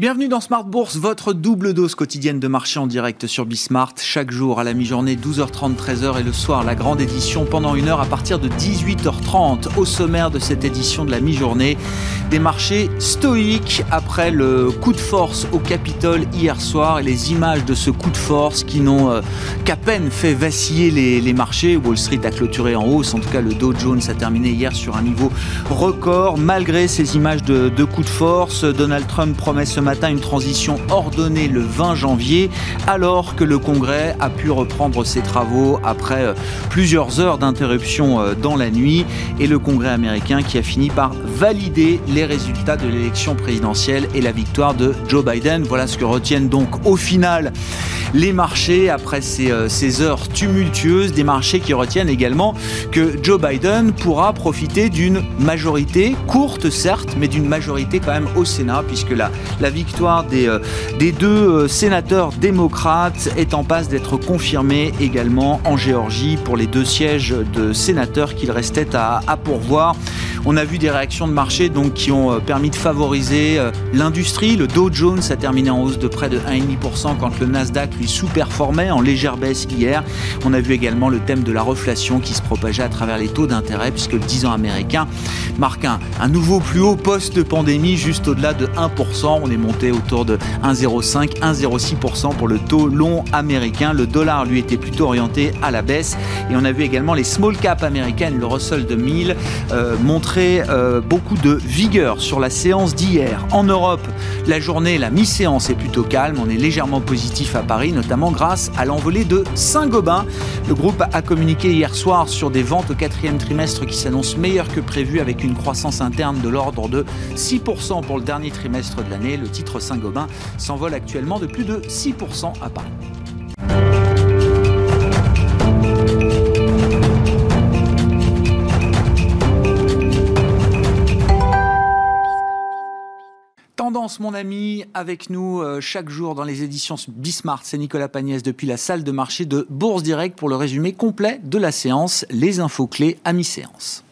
Bienvenue dans Smart Bourse, votre double dose quotidienne de marché en direct sur Bismart. Chaque jour à la mi-journée, 12h30, 13h et le soir, la grande édition pendant une heure à partir de 18h30. Au sommaire de cette édition de la mi-journée, des marchés stoïques après le coup de force au Capitole hier soir et les images de ce coup de force qui n'ont euh, qu'à peine fait vaciller les, marchés. Wall Street a clôturé en hausse, en tout cas le Dow Jones a terminé hier sur un niveau record. Malgré ces images de, coup de force, Donald Trump promet ce matin une transition ordonnée le 20 janvier, alors que le Congrès a pu reprendre ses travaux après euh, plusieurs heures d'interruption euh, dans la nuit, et le Congrès américain qui a fini par valider les résultats de l'élection présidentielle et la victoire de Joe Biden. Voilà ce que retiennent donc au final les marchés après ces, euh, heures tumultueuses, des marchés qui retiennent également que Joe Biden pourra profiter d'une majorité courte certes, mais d'une majorité quand même au Sénat, puisque la, la victoire des, euh, deux euh, sénateurs démocrates est en passe d'être confirmée également en Géorgie pour les deux sièges de sénateurs qu'il restait à, pourvoir. On a vu des réactions de marché donc, qui ont euh, permis de favoriser l'industrie. Le Dow Jones a terminé en hausse de près de 1,5% quand le Nasdaq lui sous-performait en légère baisse hier. On a vu également le thème de la reflation qui se propageait à travers les taux d'intérêt puisque le 10 ans américain marque un, un nouveau plus haut post-pandémie juste au-delà de 1%. On est autour de 1,05, 1,06% pour le taux long américain. Le dollar, lui, était plutôt orienté à la baisse. Et on a vu également les small caps américaines, le Russell de 1000, euh, montrer euh, beaucoup de vigueur sur la séance d'hier. En Europe, la journée, la mi-séance est plutôt calme. On est légèrement positif à Paris, notamment grâce à l'envolée de Saint-Gobain. Le groupe a communiqué hier soir sur des ventes au quatrième trimestre qui s'annoncent meilleures que prévu avec une croissance interne de l'ordre de 6% pour le dernier trimestre de l'année. Le titre Saint-Gobain s'envole actuellement de plus de 6% à Paris. Tendance, mon ami, avec nous euh, chaque jour dans les éditions Bismart. C'est Nicolas Pagnès depuis la salle de marché de Bourse Direct pour le résumé complet de la séance, les infos clés à mi-séance.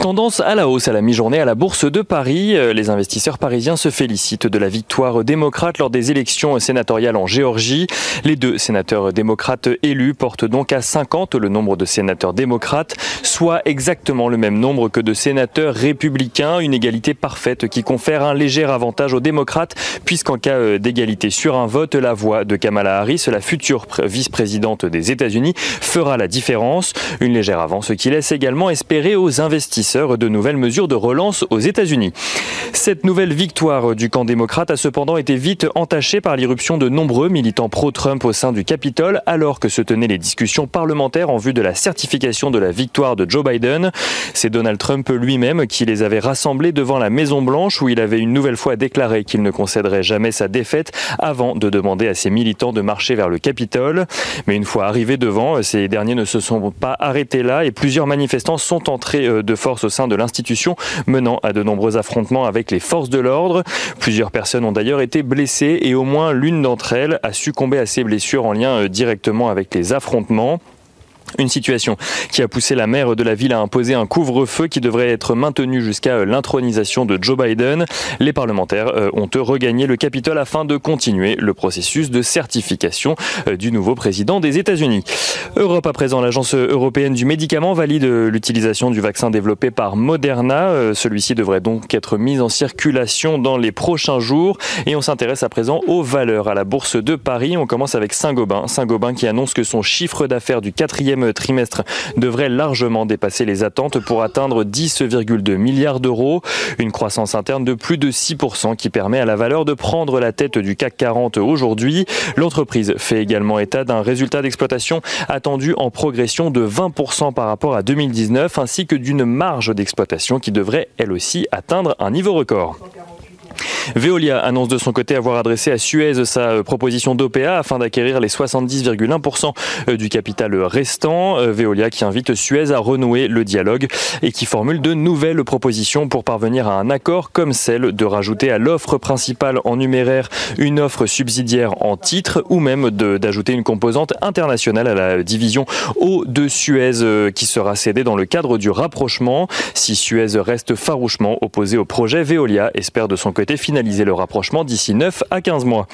Tendance à la hausse à la mi-journée à la Bourse de Paris. Euh, les investisseurs parisiens se félicitent de la victoire démocrate lors des élections sénatoriales en Géorgie. Les deux sénateurs démocrates élus portent donc à 50 le nombre de sénateurs démocrates, soit exactement le même nombre que de sénateurs républicains. Une égalité parfaite qui confère un léger avantage aux démocrates, puisqu'en cas euh, d'égalité sur un vote, la voix de Kamala Harris, la future vice-présidente des États-Unis, fera la différence. Une légère avance qui laisse également espérer aux investisseurs de nouvelles mesures de relance aux États-Unis. Cette nouvelle victoire du camp démocrate a cependant été vite entachée par l'irruption de nombreux militants pro-Trump au sein du Capitole, alors que se tenaient les discussions parlementaires en vue de la certification de la victoire de Joe Biden. C'est Donald Trump lui-même qui les avait rassemblés devant la Maison-Blanche, où il avait une nouvelle fois déclaré qu'il ne concéderait jamais sa défaite avant de demander à ses militants de marcher vers le Capitole. Mais une fois arrivés devant, ces derniers ne se sont pas arrêtés là et plusieurs manifestants sont entrés euh, de force au sein de l'institution, menant à de nombreux affrontements avec les forces de l'ordre. Plusieurs personnes ont d'ailleurs été blessées et au moins l'une d'entre elles a succombé à ses blessures en lien euh, directement avec les affrontements. Une situation qui a poussé la maire de la ville à imposer un couvre-feu qui devrait être maintenu jusqu'à euh, l'intronisation de Joe Biden. Les parlementaires euh, ont regagné le Capitole afin de continuer le processus de certification euh, du nouveau président des États-Unis. Europe à présent, l'agence européenne du médicament valide l'utilisation du vaccin développé par Moderna. Celui-ci devrait donc être mis en circulation dans les prochains jours. Et on s'intéresse à présent aux valeurs à la bourse de Paris. On commence avec Saint-Gobain. Saint-Gobain qui annonce que son chiffre d'affaires du quatrième trimestre devrait largement dépasser les attentes pour atteindre 10,2 milliards d'euros. Une croissance interne de plus de 6% qui permet à la valeur de prendre la tête du CAC 40 aujourd'hui. L'entreprise fait également état d'un résultat d'exploitation attendu en progression de 20% par rapport à 2019 ainsi que d'une marge d'exploitation qui devrait elle aussi atteindre un niveau record. Veolia annonce de son côté avoir adressé à Suez sa euh, proposition d'OPA afin d'acquérir les 70,1% euh, du capital restant. Euh, Veolia qui invite Suez à renouer le dialogue et qui formule de nouvelles propositions pour parvenir à un accord comme celle de rajouter à l'offre principale en numéraire une offre subsidiaire en titre ou même d'ajouter une composante internationale à la division eau de Suez qui sera cédée dans le cadre du rapprochement. Si Suez reste farouchement opposé au projet, Veolia espère de son côté souhaiter finaliser le rapprochement d'ici 9 à 15 mois.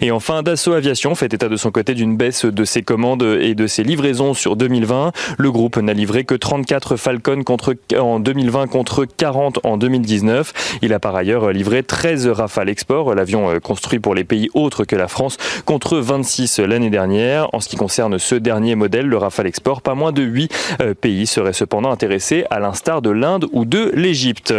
Et enfin, Dassault Aviation fait état de son côté d'une baisse de ses commandes et de ses livraisons sur 2020. Le groupe n'a livré que 34 Falcon contre, en 2020 contre 40 en 2019. Il a par ailleurs livré 13 Rafale Export, l'avion euh, construit pour les pays autres que la France, contre 26 l'année dernière. En ce qui concerne ce dernier modèle, le Rafale Export, pas moins de 8 euh, pays seraient cependant intéressés, à l'instar de l'Inde ou de l'Égypte.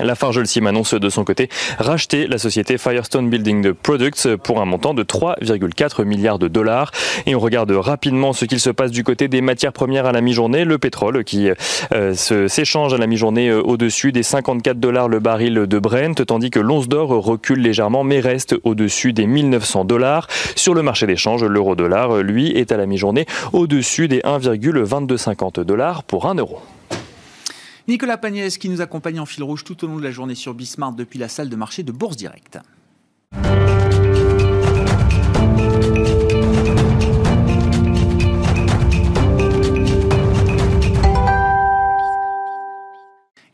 La Sim annonce de son côté racheter la société Firestone Building Products pour un montant de 3,4 milliards de dollars. Et on regarde rapidement ce qu'il se passe du côté des matières premières à la mi-journée. Le pétrole qui euh, s'échange à la mi-journée euh, au-dessus des 54 dollars le baril de Brent, tandis que l'once d'or recule légèrement mais reste au-dessus des 1900 dollars. Sur le marché d'échange, l'euro-dollar, lui, est à la mi-journée au-dessus des 1,2250 dollars pour 1 euro. Nicolas Pagnès qui nous accompagne en fil rouge tout au long de la journée sur Bismarck depuis la salle de marché de Bourse Directe.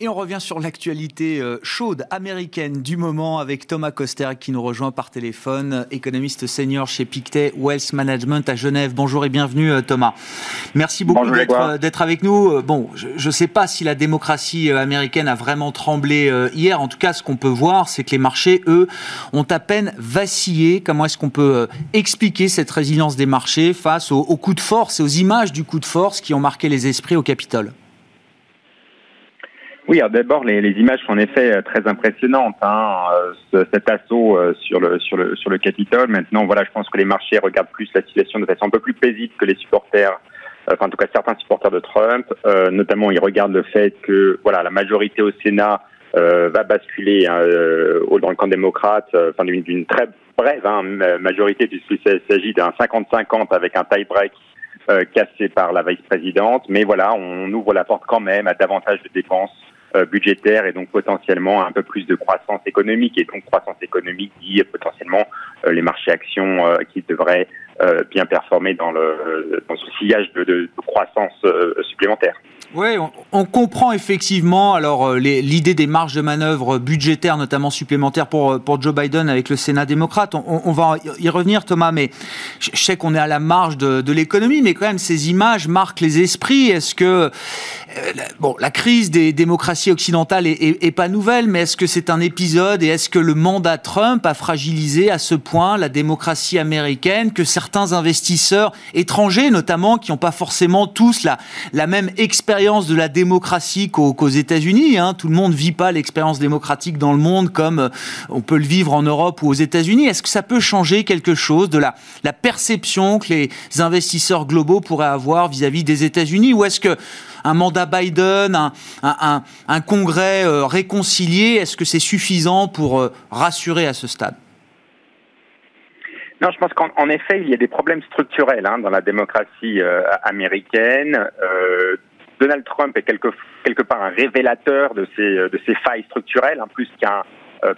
Et on revient sur l'actualité euh, chaude américaine du moment avec Thomas Coster qui nous rejoint par téléphone, économiste senior chez Pictet Wealth Management à Genève. Bonjour et bienvenue euh, Thomas. Merci beaucoup euh, d'être avec nous. Bon, je ne sais pas si la démocratie américaine a vraiment tremblé hier. En tout cas, ce qu'on peut voir, c'est que les marchés, eux, ont à peine vacillé. Comment est-ce qu'on peut expliquer cette résilience des marchés face aux, aux coups de force et aux images du coup de force qui ont marqué les esprits au Capitole? Oui, d'abord les, les, images sont en effet euh, très impressionnantes. Hein, euh, cet assaut euh, sur le sur le sur le Capitole. Maintenant, voilà, je pense que les marchés regardent plus la situation de façon un peu plus paisible que les supporters. Enfin, en tout cas, certains supporters de Trump, euh, notamment, ils regardent le fait que voilà, la majorité au Sénat euh, va basculer hein, dans le camp démocrate, enfin d'une très brève hein, majorité, puisqu'il s'agit d'un 50-50 avec un tie-break cassé par la vice-présidente. Mais voilà, on ouvre la porte quand même à davantage de dépenses euh, budgétaire et donc potentiellement un peu plus de croissance économique. Et donc croissance économique dit potentiellement euh, les marchés actions euh, qui devraient bien performer dans, le, dans ce sillage de, croissance supplémentaire. Oui, on, comprend effectivement alors euh, l'idée des marges de manœuvre budgétaires, notamment supplémentaires pour, euh, Joe Biden avec le Sénat démocrate. On, va y revenir, Thomas, mais je, sais qu'on est à la marge de, l'économie, mais quand même, ces images marquent les esprits. Est-ce que, euh, bon, la crise des démocraties occidentales est, pas nouvelle, mais est-ce que c'est un épisode et est-ce que le mandat Trump a fragilisé à ce point la démocratie américaine que certains investisseurs étrangers, notamment, qui n'ont pas forcément tous la, même expérience de la démocratie qu'aux États-Unis. Hein. Tout le monde vit pas l'expérience démocratique dans le monde comme euh, on peut le vivre en Europe ou aux États-Unis. Est-ce que ça peut changer quelque chose de la, la perception que les investisseurs globaux pourraient avoir vis-à-vis des États-Unis Ou est-ce que un mandat Biden, un, congrès euh, réconcilié, est-ce que c'est suffisant pour euh, rassurer à ce stade? Non, je pense qu'en effet, il y a des problèmes structurels hein, dans la démocratie américaine. Euh, Donald Trump est quelque, part un révélateur de ces, failles structurelles, hein, plus qu'un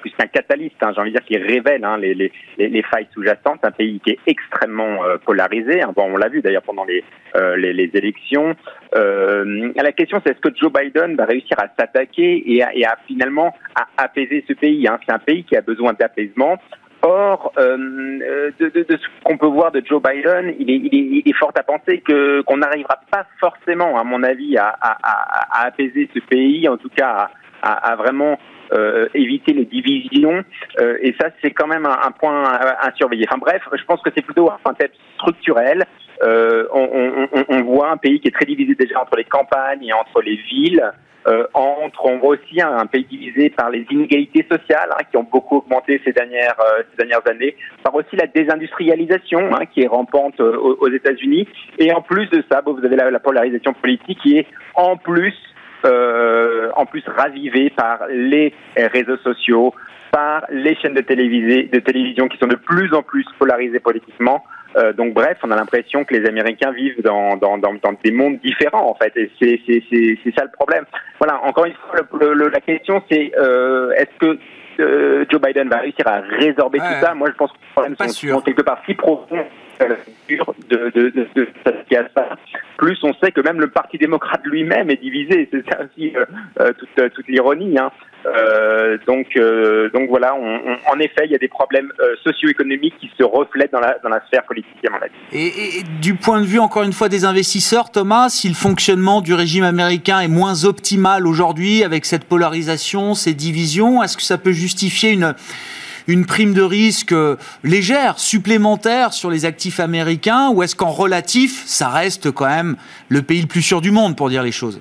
plus qu'un catalyste, hein, j'ai envie de dire, qui révèle hein, les, les, les, failles sous-jacentes. Un pays qui est extrêmement euh, polarisé. Hein. Bon, on l'a vu d'ailleurs pendant les, euh, les, les, élections. la question, c'est est-ce que Joe Biden va réussir à s'attaquer et, et à, finalement à apaiser ce pays C'est un pays qui a besoin d'apaisement. Or, euh, de, de, de, ce qu'on peut voir de Joe Biden, il est, il est, il est fort à penser que qu'on n'arrivera pas forcément, à mon avis, à, à, à, apaiser ce pays, en tout cas à, à vraiment euh, éviter les divisions. Euh, et ça, c'est quand même un, un, point à, surveiller. Enfin bref, je pense que c'est plutôt un thème structurel. Euh, on, voit un pays qui est très divisé déjà entre les campagnes et entre les villes euh, entre, on voit aussi un, pays divisé par les inégalités sociales hein, qui ont beaucoup augmenté ces dernières, euh, ces dernières années, par aussi la désindustrialisation hein, qui est rampante euh, aux, États-Unis, et en plus de ça, bon, vous avez la, la, polarisation politique qui est en plus, euh, en plus ravivée par les réseaux sociaux, par les chaînes de, de télévision qui sont de plus en plus polarisées politiquement. Euh, donc bref, on a l'impression que les Américains vivent dans, dans, dans, dans des mondes différents en fait, et c'est, c'est, c'est, c'est ça le problème. Voilà, encore une fois, le, la question c'est euh, est-ce que euh, Joe Biden va réussir à résorber tout ça? Moi, je pense que les problèmes sont, sont, quelque part si profonds de, de, de, de plus on sait que même le Parti démocrate lui-même est divisé. C'est ça aussi euh, euh, toute, toute l'ironie. Hein. Euh, donc, euh, donc voilà, en effet, il y a des problèmes euh, socio-économiques qui se reflètent dans la, dans la sphère politique, à mon avis. Et, et, du point de vue, encore une fois, des investisseurs, Thomas, si le fonctionnement du régime américain est moins optimal aujourd'hui, avec cette polarisation, ces divisions, est-ce que ça peut justifier une une prime de risque légère, supplémentaire sur les actifs américains, ou est-ce qu'en relatif, ça reste quand même le pays le plus sûr du monde, pour dire les choses?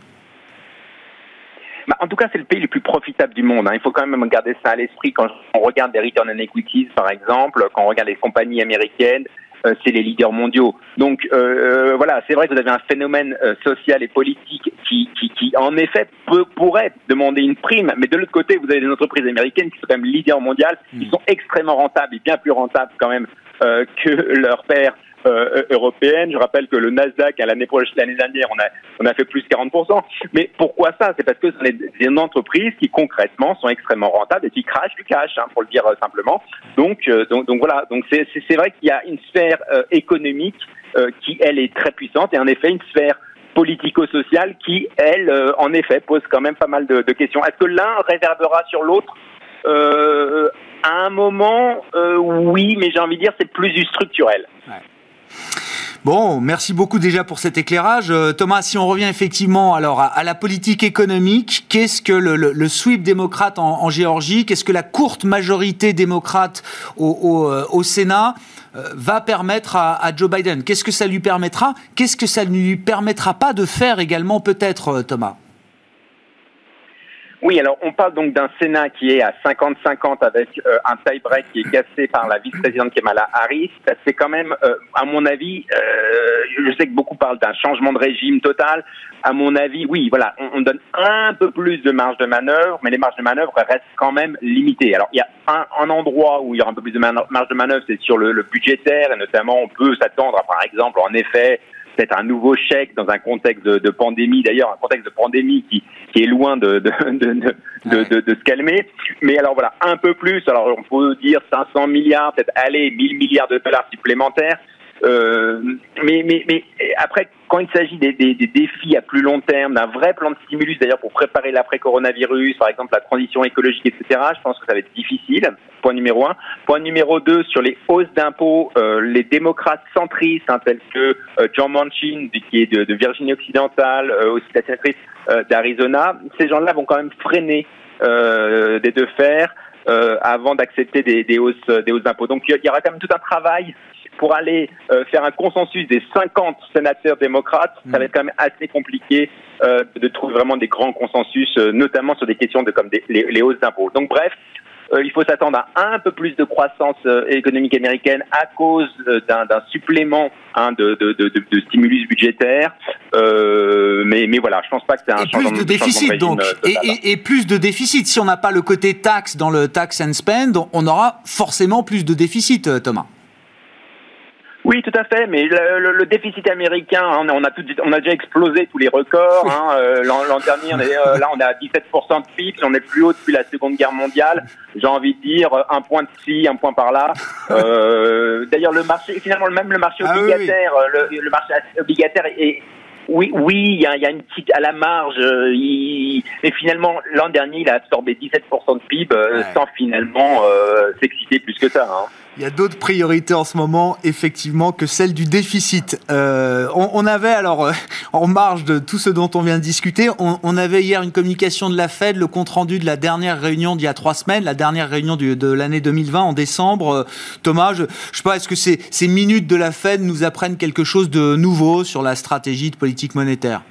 Bah, en tout cas, c'est le pays le plus profitable du monde. Hein. Il faut quand même garder ça à l'esprit quand on regarde des return on equities, par exemple, quand on regarde les compagnies américaines. Euh, c'est les leaders mondiaux. Donc euh, euh, voilà, c'est vrai que vous avez un phénomène euh, social et politique qui, qui, qui en effet peut, pourrait demander une prime, mais de l'autre côté, vous avez des entreprises américaines qui sont quand même leaders mondiales, qui mmh. sont extrêmement rentables et bien plus rentables quand même euh, que leur père euh, européenne. Je rappelle que le Nasdaq, l'année l'année dernière, on a, on a fait plus 40%. Mais pourquoi ça? C'est parce que ce sont des entreprises qui concrètement sont extrêmement rentables et qui crachent du cash, hein, pour le dire euh, simplement. Donc, euh, donc, donc voilà. Donc c'est, vrai qu'il y a une sphère euh, économique euh, qui, elle, est très puissante et en effet une sphère politico-sociale qui, elle, en effet, pose quand même pas mal de, de questions. Est-ce que l'un réverbera sur l'autre? Euh, à un moment, euh, oui, mais j'ai envie de dire c'est plus du structurel. Bon, merci beaucoup déjà pour cet éclairage. Euh, Thomas, si on revient effectivement alors à, la politique économique, qu'est-ce que le, sweep démocrate en, Géorgie, qu'est-ce que la courte majorité démocrate au, euh, Sénat euh, va permettre à, à Joe Biden? Qu'est-ce que ça lui permettra? Qu'est-ce que ça ne lui permettra pas de faire également peut-être, Thomas? Oui, alors on parle donc d'un Sénat qui est à 50-50 avec euh, un tie-break qui est cassé par la vice-présidente Kamala Harris. C'est quand même, euh, à mon avis, euh, je sais que beaucoup parlent d'un changement de régime total. À mon avis, oui, voilà, on, on, donne un peu plus de marge de manœuvre, mais les marges de manœuvre restent quand même limitées. Alors il y a un, un endroit où il y aura un peu plus de marge de manœuvre, c'est sur le, le budgétaire, et notamment on peut s'attendre par exemple, en effet, peut-être un nouveau chèque dans un contexte de, de pandémie, d'ailleurs un contexte de pandémie qui, qui est loin de, de, de, ouais. de, se calmer. Mais alors voilà, un peu plus, alors on peut dire 500 milliards, peut-être aller 1000 milliards de dollars supplémentaires. Euh, mais, mais, mais après, quand il s'agit des, des, des, défis à plus long terme, d'un vrai plan de stimulus d'ailleurs pour préparer l'après-coronavirus, par exemple la transition écologique, etc., je pense que ça va être difficile. Point numéro un. Point numéro deux, sur les hausses d'impôts, euh, les démocrates centristes, hein, tels que euh, John Manchin, qui est de, de Virginie occidentale, euh, aussi la sénatrice euh, d'Arizona, ces gens-là vont quand même freiner euh, des deux fers. avant d'accepter des, des, hausses des hausses d'impôts. Donc il y aura quand même tout un travail pour aller euh, faire un consensus des 50 sénateurs démocrates, ça va mmh. être quand même assez compliqué euh, de trouver vraiment des grands consensus, euh, notamment sur des questions de comme des, les, les hausses d'impôts. Donc bref, euh, il faut s'attendre à un peu plus de croissance euh, économique américaine à cause euh, d'un supplément hein, de, de, de, de, stimulus budgétaire. mais, mais voilà, je pense pas que c'est un et changement plus de déficit donc et, et, et, plus de déficit. Si on n'a pas le côté taxe dans le tax and spend, on aura forcément plus de déficit, Thomas. Oui, tout à fait, mais le, le, le déficit américain, hein, on a, tout, on a déjà explosé tous les records. Hein, euh, L'an dernier, on est, euh, là, on est à 17% de PIB, on est plus haut depuis la Seconde Guerre mondiale. J'ai envie de dire un point de ci, un point par là. Euh, D'ailleurs, le marché, finalement, même le marché obligataire, ah, oui, oui. Le, le, marché obligataire est, oui, oui, il y a, y a, une petite à la marge. Euh, il... Mais finalement, l'an dernier, il a absorbé 17% de PIB euh, ouais. sans finalement euh, s'exciter plus que ça. Hein. Il y a d'autres priorités en ce moment, effectivement, que celle du déficit. Euh, on, on, avait alors, euh, en marge de tout ce dont on vient de discuter, on, on, avait hier une communication de la Fed, le compte rendu de la dernière réunion d'il y a trois semaines, la dernière réunion du, de l'année 2020 en décembre. Euh, Thomas, je, je sais pas, est-ce que ces, ces minutes de la Fed nous apprennent quelque chose de nouveau sur la stratégie de politique monétaire?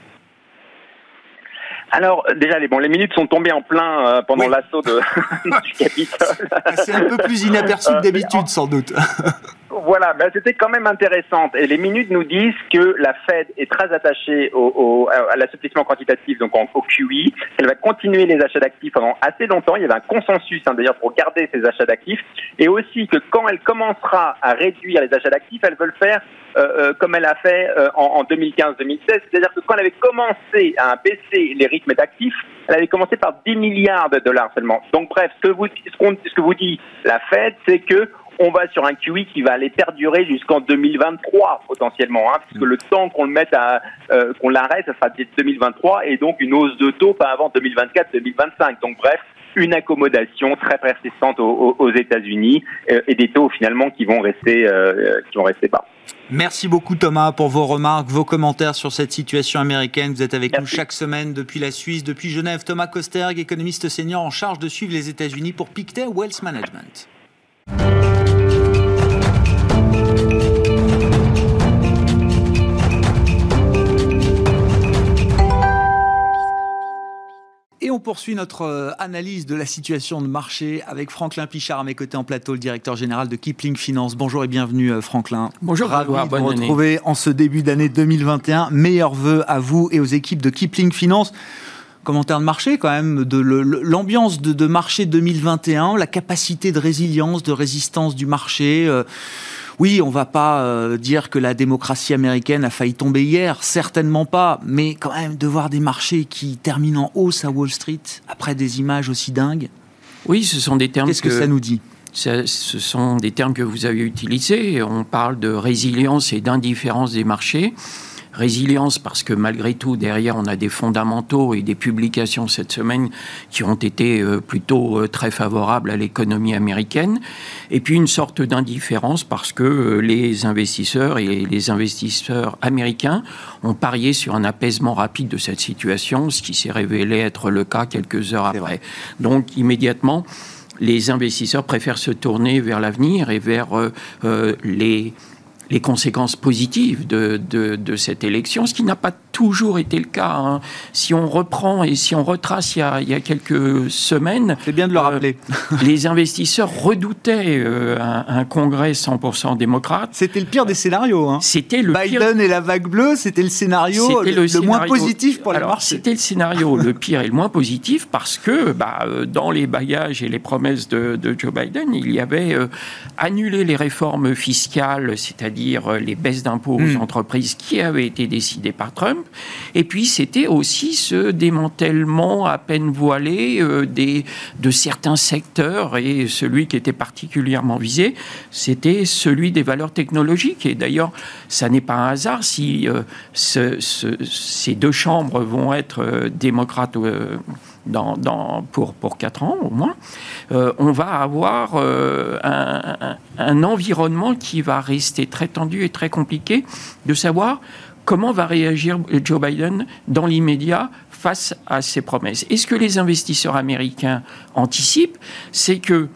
Alors déjà les bon les minutes sont tombées en plein euh, pendant oui. l'assaut de du Capitole. C'est un peu plus inaperçu que d'habitude en... sans doute. voilà, ben, c'était quand même intéressant. Et les minutes nous disent que la Fed est très attachée au, au, à l'assouplissement quantitatif, donc au QI. Elle va continuer les achats d'actifs pendant assez longtemps. Il y avait un consensus hein, d'ailleurs pour garder ces achats d'actifs. Et aussi que quand elle commencera à réduire les achats d'actifs, elle veut le faire euh, euh, comme elle a fait euh, en, en 2015-2016. C'est-à-dire que quand elle avait commencé à baisser les rythmes d'actifs, elle avait commencé par 10 milliards de dollars seulement. Donc bref, ce que vous, ce que vous dit la Fed, c'est que on va sur un QE qui va aller perdurer jusqu'en 2023 potentiellement, hein, puisque le temps qu'on le mette à euh, qu'on l'arrête, ça sera 2023 et donc une hausse de taux pas avant 2024-2025. Donc bref, une accommodation très persistante aux, États-Unis euh, et des taux finalement qui vont rester euh, qui vont rester bas. Merci beaucoup Thomas pour vos remarques, vos commentaires sur cette situation américaine. Vous êtes avec nous chaque semaine depuis la Suisse, depuis Genève. Thomas Kosterg, économiste senior en charge de suivre les États-Unis pour Pictet Wealth Management. On poursuit notre euh, analyse de la situation de marché avec Franklin Pichard à mes côtés en plateau, le directeur général de Kipling Finance. Bonjour et bienvenue euh, Franklin. Bonjour, ravi de vous retrouver en ce début d'année 2021. Meilleurs vœux à vous et aux équipes de Kipling Finance commentaire de marché quand même, de l'ambiance de, marché 2021, la capacité de résilience, de résistance du marché. Euh, oui, on va pas euh, dire que la démocratie américaine a failli tomber hier, certainement pas, mais quand même de voir des marchés qui terminent en hausse à Wall Street après des images aussi dingues. Oui, ce sont des termes. Qu'est-ce que, ça nous dit? Ce sont des termes que vous avez utilisés. On parle de résilience et d'indifférence des marchés. Résilience parce que malgré tout, derrière, on a des fondamentaux et des publications cette semaine qui ont été euh, plutôt euh, très favorables à l'économie américaine. Et puis une sorte d'indifférence parce que euh, les investisseurs et les investisseurs américains ont parié sur un apaisement rapide de cette situation, ce qui s'est révélé être le cas quelques heures après. Donc immédiatement, les investisseurs préfèrent se tourner vers l'avenir et vers les les conséquences positives de, de, cette élection, ce qui n'a pas toujours été le cas. Hein. Si on reprend et si on retrace il y a, il y a quelques semaines... C'est bien de le euh, rappeler. les investisseurs redoutaient euh, un, congrès 100% démocrate. C'était le pire des scénarios. Hein. C'était le Biden et la vague bleue, c'était le scénario le, moins positif pour Alors, marché. C'était le scénario le pire et le moins positif parce que bah, euh, dans les bagages et les promesses de, de Joe Biden, il y avait annulé les réformes fiscales, c'est-à-dire les baisses d'impôts aux hmm. entreprises qui avaient été décidées par Trump. Et puis, c'était aussi ce démantèlement à peine voilé euh, de certains secteurs. Et celui qui était particulièrement visé, c'était celui des valeurs technologiques. Et d'ailleurs, ça n'est pas un hasard si euh, ces deux chambres vont être démocrates dans, dans, pour, pour 4 ans au moins, euh, on va avoir euh, un, environnement qui va rester très tendu et très compliqué de savoir comment va réagir Joe Biden dans l'immédiat face à ces promesses? Et ce que les investisseurs américains anticipent, c'est que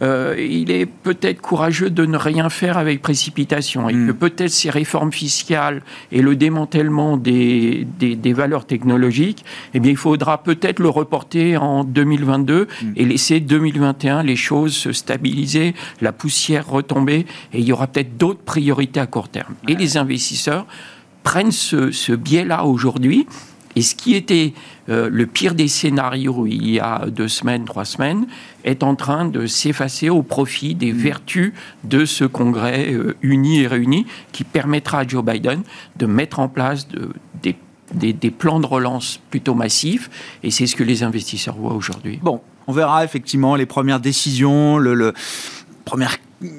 euh, il est peut-être courageux de ne rien faire avec précipitation et hmm. que peut-être ces réformes fiscales et le démantèlement des, des, valeurs technologiques, eh bien, il faudra peut-être le reporter en 2022 hmm. et laisser 2021 les choses se stabiliser, la poussière retomber et il y aura peut-être d'autres priorités à court terme. Et les investisseurs prennent ce, ce biais-là aujourd'hui et ce qui était euh, le pire des scénarios il y a deux semaines, trois semaines, est en train de s'effacer au profit des mm. vertus de ce Congrès euh, uni et réuni qui permettra à Joe Biden de mettre en place des, plans de relance plutôt massifs. Et c'est ce que les investisseurs voient aujourd'hui. Bon, on verra effectivement les premières décisions, le, le première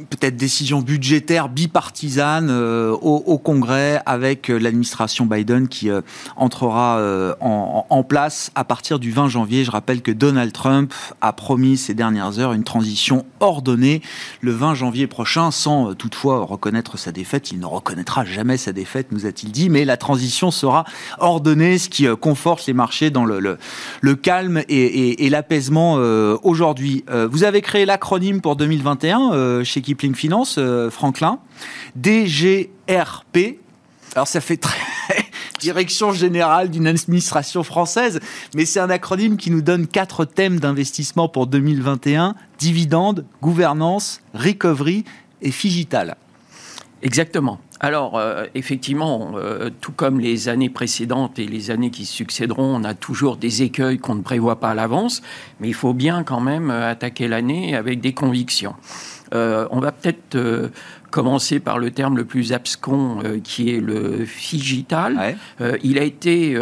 peut-être décision budgétaire bipartisane euh, au, Congrès avec euh, l'administration Biden qui euh, entrera en, place à partir du 20 janvier. Je rappelle que Donald Trump a promis ces dernières heures une transition ordonnée le 20 janvier prochain, sans toutefois reconnaître sa défaite. Il ne reconnaîtra jamais sa défaite, nous a-t-il dit, mais la transition sera ordonnée, ce qui conforte les marchés dans le, calme et, et l'apaisement aujourd'hui. vous avez créé l'acronyme pour 2021 chez Kipling Finance, euh, Franklin, DGRP. Alors ça fait très direction générale d'une administration française, mais c'est un acronyme qui nous donne quatre thèmes d'investissement pour 2021 dividendes, gouvernance, recovery et figital. Exactement. Alors, euh, effectivement, euh, tout comme les années précédentes et les années qui succéderont, on a toujours des écueils qu'on ne prévoit pas à l'avance, mais il faut bien quand même attaquer l'année avec des convictions. On va peut-être commencer par le terme le plus abscon, qui est le figital. il a été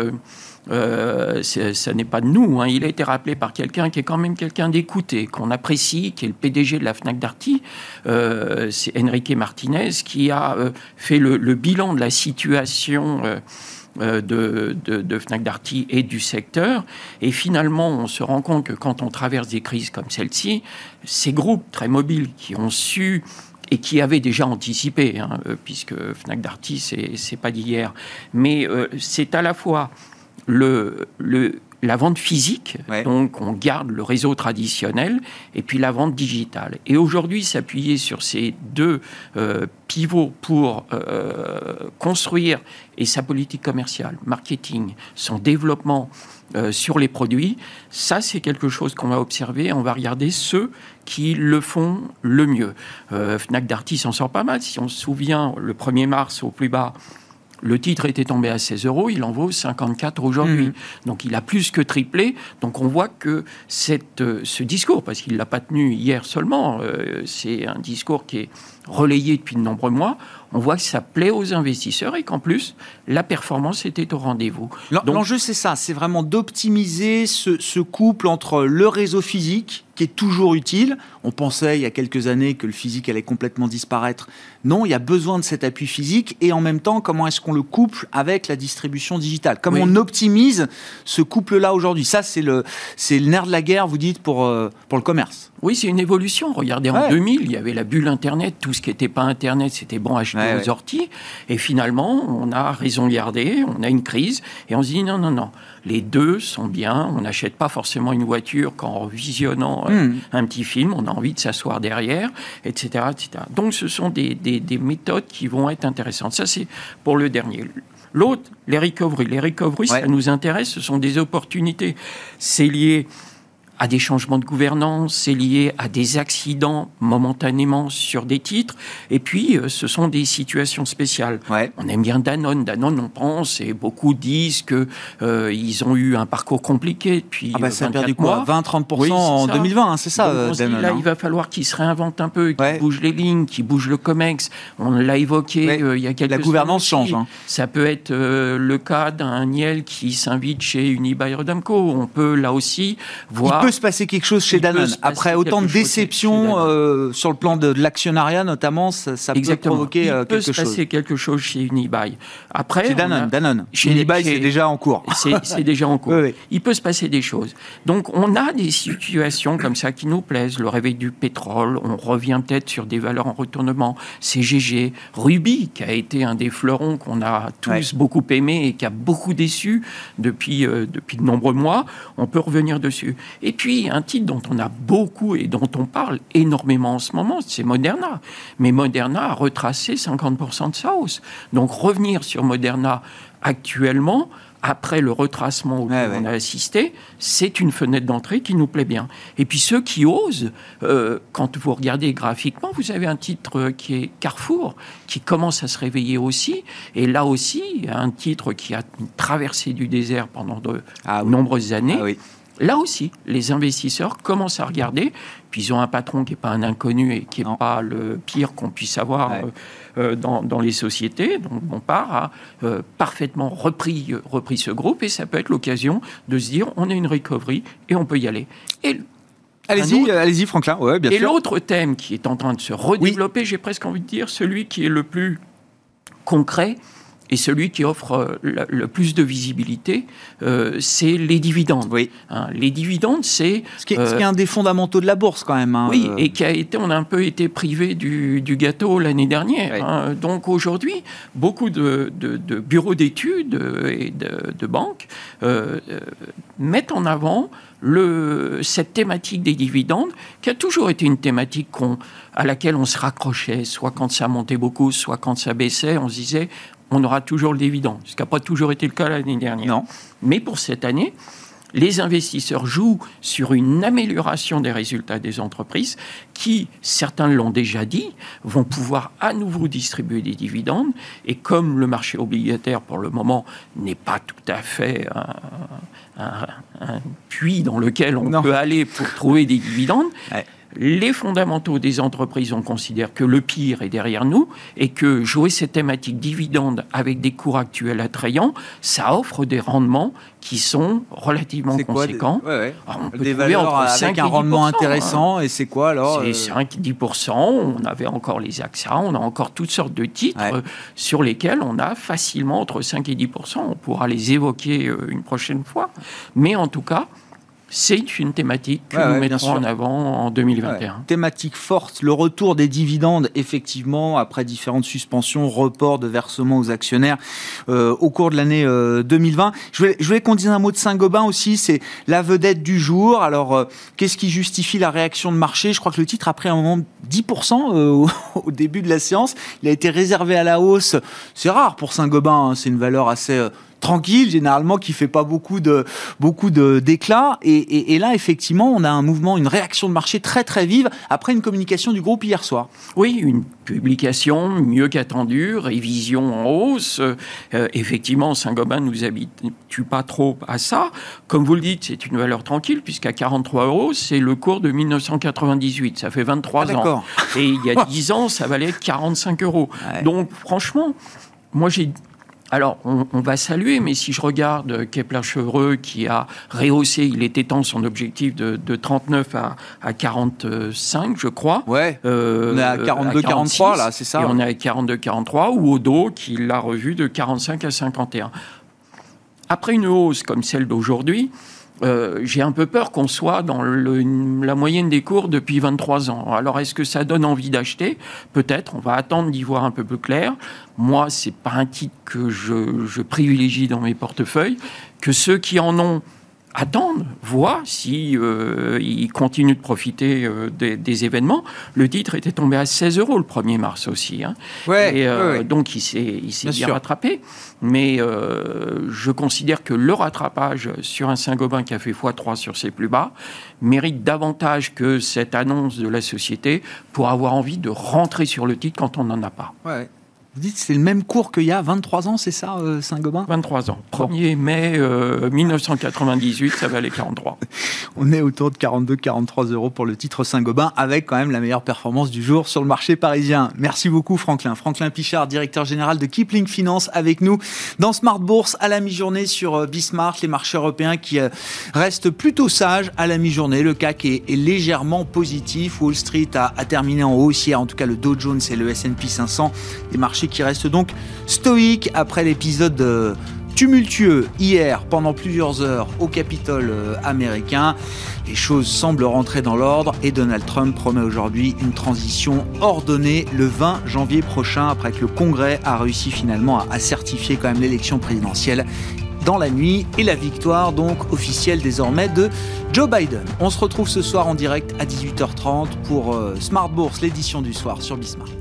euh, ça n'est pas de nous. Hein. Il a été rappelé par quelqu'un qui est quand même quelqu'un d'écouté, qu'on apprécie, qui est le PDG de la Fnac Darty. Euh, c'est Enrique Martinez qui a euh, fait le, bilan de la situation. De, de, Fnac Darty et du secteur. Et finalement, on se rend compte que quand on traverse des crises comme celle-ci, ces groupes très mobiles qui ont su et qui avaient déjà anticipé, hein, puisque Fnac Darty, c'est pas d'hier, mais c'est à la fois le, le, la vente physique, donc on garde le réseau traditionnel, et puis la vente digitale. Et aujourd'hui, s'appuyer sur ces deux euh, pivots pour euh, construire et sa politique commerciale, marketing, son développement euh, sur les produits, ça c'est quelque chose qu'on va observer. On va regarder ceux qui le font le mieux. Fnac Darty s'en sort pas mal. Si on se souvient, le 1er mars au plus bas, le titre était tombé à 16 euros, il en vaut 54 aujourd'hui. Mmh. Donc il a plus que triplé. Donc on voit que cette, euh, ce discours, parce qu'il ne l'a pas tenu hier seulement, euh, c'est un discours qui est relayé depuis de nombreux mois, on voit que ça plaît aux investisseurs et qu'en plus, la performance était au rendez-vous. L'enjeu, c'est ça, c'est vraiment d'optimiser ce, couple entre le réseau physique, qui est toujours utile. On pensait il y a quelques années que le physique allait complètement disparaître. Non, il y a besoin de cet appui physique et en même temps, comment est-ce qu'on le couple avec la distribution digitale? Comment on optimise ce couple-là aujourd'hui? Ça, c'est le, le nerf de la guerre, vous dites, pour, euh, pour le commerce. Oui, c'est une évolution. Regardez, en 2000, il y avait la bulle Internet. Tout ce qui n'était pas Internet, c'était bon à acheter aux orties. Et finalement, on a raison garder, on a une crise, et on se dit non, non, non. Les deux sont bien. On n'achète pas forcément une voiture qu'en visionnant euh, hmm. un petit film. On a envie de s'asseoir derrière, etc., etc. Donc, ce sont des, des méthodes qui vont être intéressantes. Ça, c'est pour le dernier. L'autre, les recoveries. Les recoveries, ça nous intéresse. Ce sont des opportunités. C'est lié à des changements de gouvernance, c'est lié à des accidents momentanément sur des titres, et puis euh, ce sont des situations spéciales. On aime bien Danone, Danone on pense, et beaucoup disent que euh, ils ont eu un parcours compliqué depuis ah bah, ça a perdu quoi 20-30% en 2020, hein, c'est ça. Euh, là, hein. il va falloir qu'ils se réinventent un peu, qu'ils bougent les lignes, qu'ils bougent le COMEX. On l'a évoqué il y a quelques La gouvernance change. Hein. Ça peut être le cas d'un Niel qui s'invite chez Unibail-Rodamco. On peut là aussi voir se passer quelque chose chez Danone. Après autant de déceptions euh, sur le plan de, l'actionnariat, notamment, ça, peut provoquer quelque chose. Il peut se passer quelque chose chez Unibail. Après, c'est Danone. Danone. Chez Unibail, c'est déjà en cours. C'est déjà en cours. Il peut se passer des choses. Donc, on a des situations comme ça qui nous plaisent. Le réveil du pétrole, on revient peut-être sur des valeurs en retournement. CGG, Ruby, qui a été un des fleurons qu'on a tous beaucoup aimé et qui a beaucoup déçu depuis, euh, depuis de nombreux mois. On peut revenir dessus. Et puis, un titre dont on a beaucoup et dont on parle énormément en ce moment, c'est Moderna. Mais Moderna a retracé 50% de sa hausse. Donc, revenir sur Moderna actuellement, après le retracement auquel on a assisté, c'est une fenêtre d'entrée qui nous plaît bien. Et puis ceux qui osent, euh, quand vous regardez graphiquement, vous avez un titre qui est Carrefour, qui commence à se réveiller aussi. Et là aussi, un titre qui a traversé du désert pendant de ah nombreuses années. Ah Là aussi, les investisseurs commencent à regarder, puis ils ont un patron qui n'est pas un inconnu et qui n'est pas le pire qu'on puisse avoir euh, euh, dans, les sociétés. Donc on part a euh, parfaitement repris, repris ce groupe et ça peut être l'occasion de se dire on a une recovery et on peut y aller. Et Allez-y, allez-y, Franklin. Ouais, bien et l'autre thème qui est en train de se redévelopper, j'ai presque envie de dire, celui qui est le plus concret, et celui qui offre euh, le, plus de visibilité, euh, c'est les dividendes. Oui. Hein, les dividendes, c'est... Ce, qui est, un des fondamentaux de la bourse quand même. Hein, oui, euh. et qui a été, on a un peu été privé du, gâteau l'année dernière. Hein. Donc aujourd'hui, beaucoup de, bureaux d'études et de, banques mettent en avant le, cette thématique des dividendes, qui a toujours été une thématique à laquelle on se raccrochait, soit quand ça montait beaucoup, soit quand ça baissait, on se disait on aura toujours le dividende, ce qui n'a pas toujours été le cas l'année dernière. Non. Mais pour cette année, les investisseurs jouent sur une amélioration des résultats des entreprises qui, certains l'ont déjà dit, vont pouvoir à nouveau distribuer des dividendes. Et comme le marché obligataire, pour le moment, n'est pas tout à fait un, puits dans lequel on peut aller pour trouver des dividendes, les fondamentaux des entreprises, on considère que le pire est derrière nous et que jouer cette thématique dividende avec des cours actuels attrayants, ça offre des rendements qui sont relativement conséquents. des valeurs avec un rendement intéressant, et c'est quoi alors C'est 5-10%, euh on avait encore les AXA, on a encore toutes sortes de titres sur lesquels on a facilement entre 5 et 10%, on pourra les évoquer euh, une prochaine fois, mais en tout cas, c'est une thématique que nous mettrons en avant en 2021. Thématique forte, le retour des dividendes, effectivement, après différentes suspensions, reports de versements aux actionnaires euh, au cours de l'année 2020. Euh, je voulais, je voulais qu'on dise un mot de Saint-Gobain aussi, c'est la vedette du jour. Alors, euh, qu'est-ce qui justifie la réaction de marché? Je crois que le titre a pris un moment 10% au, au, début de la séance. Il a été réservé à la hausse. C'est rare pour Saint-Gobain, hein. c'est une valeur assez tranquille, généralement, qui fait pas beaucoup de beaucoup de d'éclat. Et, là, effectivement, on a un mouvement, une réaction de marché très très vive après une communication du groupe hier soir. Oui, une publication mieux qu'attendue, révision en hausse. Euh, effectivement, Saint-Gobain nous habitue pas trop à ça. Comme vous le dites, c'est une valeur tranquille puisqu'à 43 euros, c'est le cours de 1998. Ça fait 23 ah, ans. Et il y a 10 ans, ça valait 45 euros. Donc, franchement, moi, j'ai alors, on, va saluer, mais si je regarde Kepler-Chevreux qui a rehaussé, il était temps son objectif de, 39 à, 45, je crois. Ouais. Euh, on est à 42-43 là, c'est ça. Et on est à 42-43, ou Odo qui l'a revu de 45 à 51. Après une hausse comme celle d'aujourd'hui, euh, j'ai un peu peur qu'on soit dans la moyenne des cours depuis 23 ans. Alors, est-ce que ça donne envie d'acheter? Peut-être. On va attendre d'y voir un peu plus clair. Moi, c'est pas un titre que je, je privilégie dans mes portefeuilles. Que ceux qui en ont attendent, voient si euh, ils continuent de profiter euh, des, événements. Le titre était tombé à 16 euros le 1er mars aussi. Hein. Ouais, euh, Donc il s'est, il s'est bien, rattrapé. Mais je considère que le rattrapage sur un Saint-Gobain qui a fait x3 sur ses plus bas mérite davantage que cette annonce de la société pour avoir envie de rentrer sur le titre quand on n'en a pas. Ouais. Vous dites c'est le même cours qu'il y a 23 ans, c'est ça, euh, Saint-Gobain? 23 ans. 1er mai 1998, euh, ça valait 43. On est autour de 42-43 euros pour le titre Saint-Gobain, avec quand même la meilleure performance du jour sur le marché parisien. Merci beaucoup, Franklin. Franklin Pichard, directeur général de Kipling Finance, avec nous dans Smart Bourse à la mi-journée sur euh, Bismart, les marchés européens qui restent plutôt sages à la mi-journée. Le CAC est, légèrement positif. Wall Street a, a terminé en haussière, en tout cas le Dow Jones et le S&P 500. Les marchés qui reste donc stoïque après l'épisode euh, tumultueux hier pendant plusieurs heures au Capitole euh, américain. Les choses semblent rentrer dans l'ordre et Donald Trump promet aujourd'hui une transition ordonnée le 20 janvier prochain après que le Congrès a réussi finalement à certifier quand même l'élection présidentielle dans la nuit et la victoire donc officielle désormais de Joe Biden. On se retrouve ce soir en direct à 18h30 pour euh, Smart Bourse, l'édition du soir sur Bismarck.